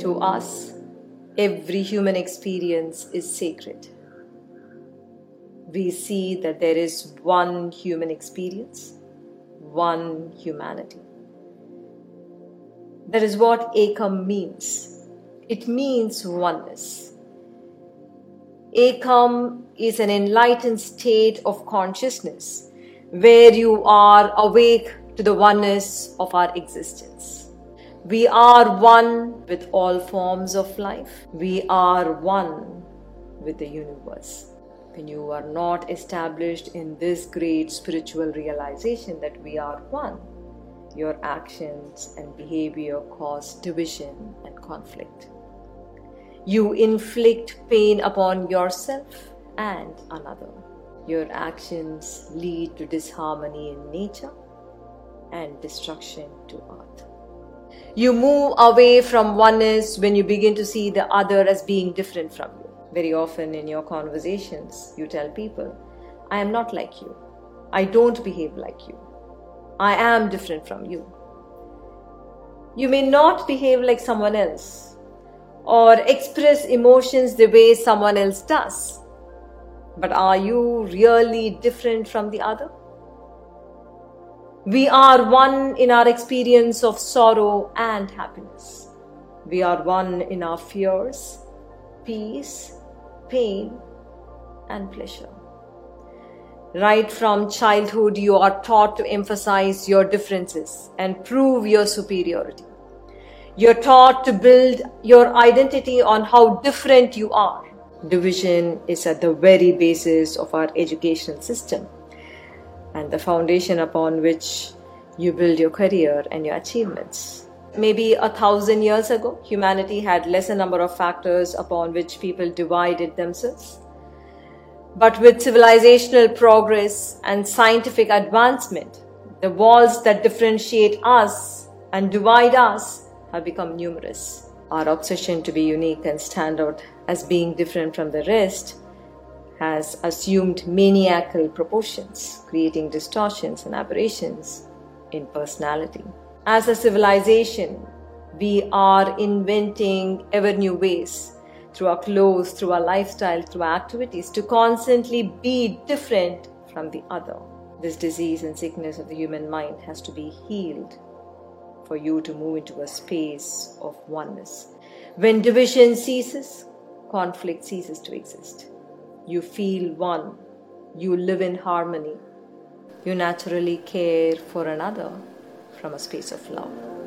To us, every human experience is sacred. We see that there is one human experience, one humanity. That is what Ekam means. It means oneness. Ekam is an enlightened state of consciousness where you are awake to the oneness of our existence. We are one with all forms of life. We are one with the universe. When you are not established in this great spiritual realization that we are one, your actions and behavior cause division and conflict. You inflict pain upon yourself and another. Your actions lead to disharmony in nature and destruction to earth. You move away from oneness when you begin to see the other as being different from you. Very often in your conversations, you tell people, I am not like you. I don't behave like you. I am different from you. You may not behave like someone else or express emotions the way someone else does. But are you really different from the other? We are one in our experience of sorrow and happiness. We are one in our fears, peace, pain, and pleasure. Right from childhood, you are taught to emphasize your differences and prove your superiority. You're taught to build your identity on how different you are. Division is at the very basis of our educational system and the foundation upon which you build your career and your achievements. Maybe a thousand years ago, humanity had lesser number of factors upon which people divided themselves. But with civilizational progress and scientific advancement, the walls that differentiate us and divide us have become numerous. Our obsession to be unique and stand out as being different from the rest has assumed maniacal proportions, creating distortions and aberrations in personality. As a civilization, we are inventing ever new ways through our clothes, through our lifestyle, through our activities to constantly be different from the other. This disease and sickness of the human mind has to be healed for you to move into a space of oneness. When division ceases, conflict ceases to exist. You feel one, you live in harmony, you naturally care for another from a space of love.